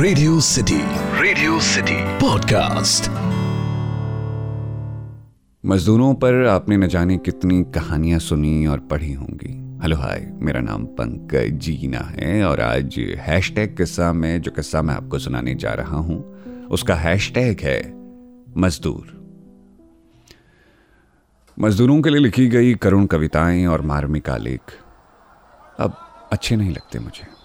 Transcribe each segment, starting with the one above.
Radio city radio city podcast मजदूरों पर आपने न जाने कितनी कहानियाँ सुनी और पढ़ी होंगी। हेलो, हाय, मेरा नाम पंकज जीना है और आज हैशटैग किस्सा में, जो किस्सा मैं आपको सुनाने जा रहा हूँ, उसका हैशटैग है मजदूर। मजदूरों के लिए लिखी गई करुण कविताएँ और मार्मिक आलेख अब अच्छे नहीं लगते मुझे।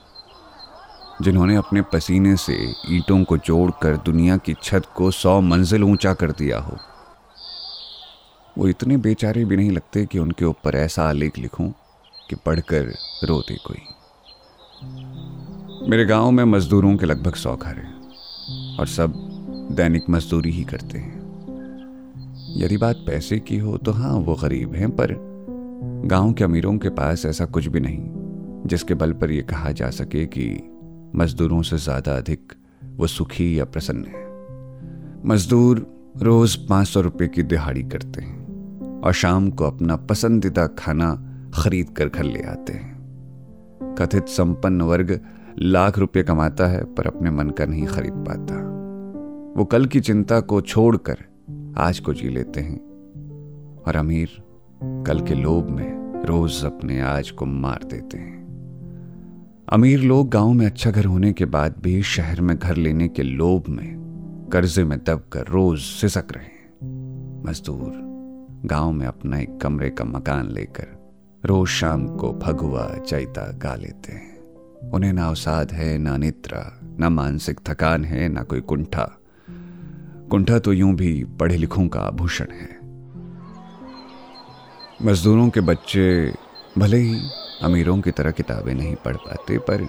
जिन्होंने अपने पसीने से ईंटों को जोड़कर दुनिया की छत को सौ मंजिल ऊँचा कर दिया हो। वो इतने बेचारे भी नहीं लगते कि उनके ऊपर ऐसा आलेख लिखूं कि पढ़कर रो दे कोई। मेरे गाँव में मजदूरों के लगभग सौ घर हैं और सब दैनिक मजदूरी ही करते हैं। यदि बात पैसे की हो तो हाँ वो गरीब हैं, पर गाँव के अमीरों के पास ऐसा कुछ भी नहीं, जिसके बल पर यह कहा जा सके कि मजदूरों से ज़्यादा अधिक, वो सुखी या प्रसन्न है। मजदूर रोज पाँच सौ रुपए की दिहाड़ी करते हैं और शाम को अपना पसंदीदा खाना खरीद कर घर ले आते हैं। कथित संपन्न वर्ग लाख रुपए कमाता है, पर अपने मन का नहीं खरीद पाता। वो कल की चिंता को छोड़कर आज को जी लेते हैं और अमीर कल के लोभ में रोज अपने आज को मार देते हैं। अमीर लोग गाँव में अच्छा घर होने के बाद भी शहर में घर लेने के लोभ में, कर्जे में दबकर रोज सिसक रहे हैं। मजदूर, गाँव में अपना एक कमरे का मकान लेकर रोज शाम को भगुआ चैता गा लेते हैं। उन्हें ना अवसाद है, ना निद्रा ना मानसिक थकान है, ना कोई कुंठा। कुंठा तो यूँ भी पढ़े लिखों का आभूषण है। मजदूरों के बच्चे भले ही अमीरों की तरह किताबें नहीं पढ़ पाते, पर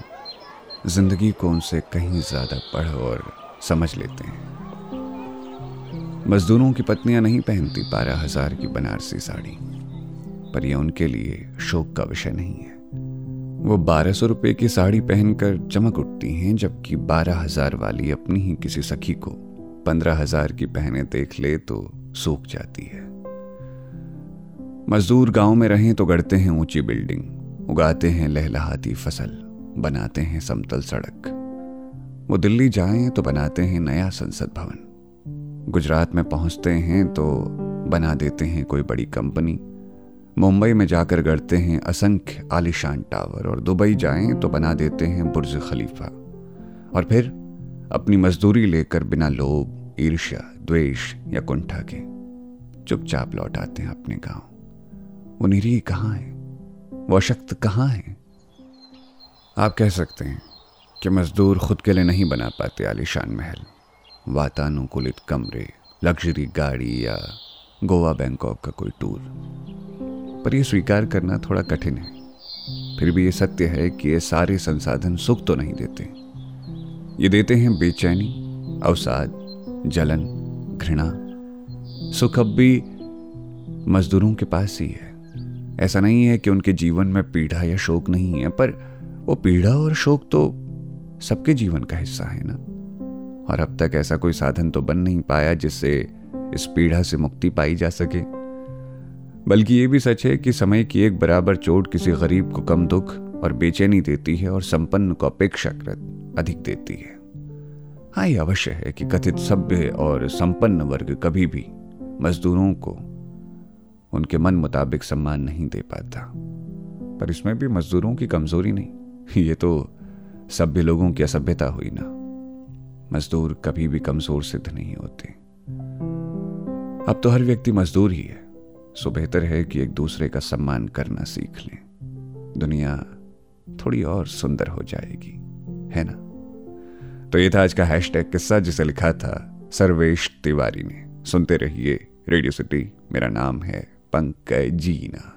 ज़िंदगी को उनसे कहीं ज़्यादा पढ़ और समझ लेते हैं। मजदूरों की पत्नियाँ नहीं पहनती बारह हज़ार की बनारसी साड़ी, पर यह उनके लिए शोक का विषय नहीं है। वो बारह सौ रुपए की साड़ी पहनकर चमक उठती हैं, जबकि बारह हज़ार वाली अपनी ही किसी सखी को पंद्रह हज़ार की पहने देख ले तो सूख जाती है। मजदूर गाँव में रहें तो गढ़ते हैं ऊँची बिल्डिंग। उगाते हैं लहलहाती फ़सल, बनाते हैं समतल सड़क। वो दिल्ली जाएँ तो बनाते हैं नया संसद भवन। गुजरात में पहुँचते हैं तो बना देते हैं कोई बड़ी कंपनी। मुंबई में जाकर गढ़ते हैं असंख्य आलिशान टावर और दुबई जाएँ तो बना देते हैं बुर्ज खलीफा। और फिर अपनी मजदूरी लेकर बिना लोभ, ईर्ष्या, द्वेष या कुंठा के चुपचाप लौट आते हैं अपने गाँव। वो निरी कहाँ है? वो शक्त कहाँ है? आप कह सकते हैं कि मजदूर खुद के लिए नहीं बना पाते आलिशान महल। वातानुकूलित कमरे लग्जरी गाड़ी या गोवा बैंकॉक का कोई टूर पर यह स्वीकार करना थोड़ा कठिन है। फिर भी ये सत्य है कि ये सारे संसाधन सुख तो नहीं देते। ये देते हैं बेचैनी, अवसाद, जलन, घृणा। सुख अब भी मजदूरों के पास ही है। ऐसा नहीं है कि उनके जीवन में पीड़ा या शोक नहीं है, पर वो पीड़ा और शोक तो सबके जीवन का हिस्सा है ना? और अब तक ऐसा कोई साधन तो बन नहीं पाया जिससे इस पीड़ा से मुक्ति पाई जा सके। बल्कि ये भी सच है कि समय की एक बराबर चोट किसी गरीब को कम दुख और बेचैनी देती है और संपन्न को अपेक्षाकृत अधिक देती है। हाँ ये अवश्य है कि कथित सभ्य और संपन्न वर्ग कभी भी मजदूरों को उनके मन मुताबिक सम्मान नहीं दे पाता। पर इसमें भी मजदूरों की कमज़ोरी नहीं। ये तो सभ्य लोगों की असभ्यता हुई ना। मजदूर कभी भी कमज़ोर सिद्ध नहीं होते। अब तो हर व्यक्ति मजदूर ही है। सो बेहतर है कि एक दूसरे का सम्मान करना सीख लें। दुनिया थोड़ी और सुंदर हो जाएगी, है ना? तो ये था आज का हैशटैग किस्सा, जिसे लिखा था सर्वेश तिवारी ने। सुनते रहिए रेडियो सिटी, मेरा नाम है pancheggina.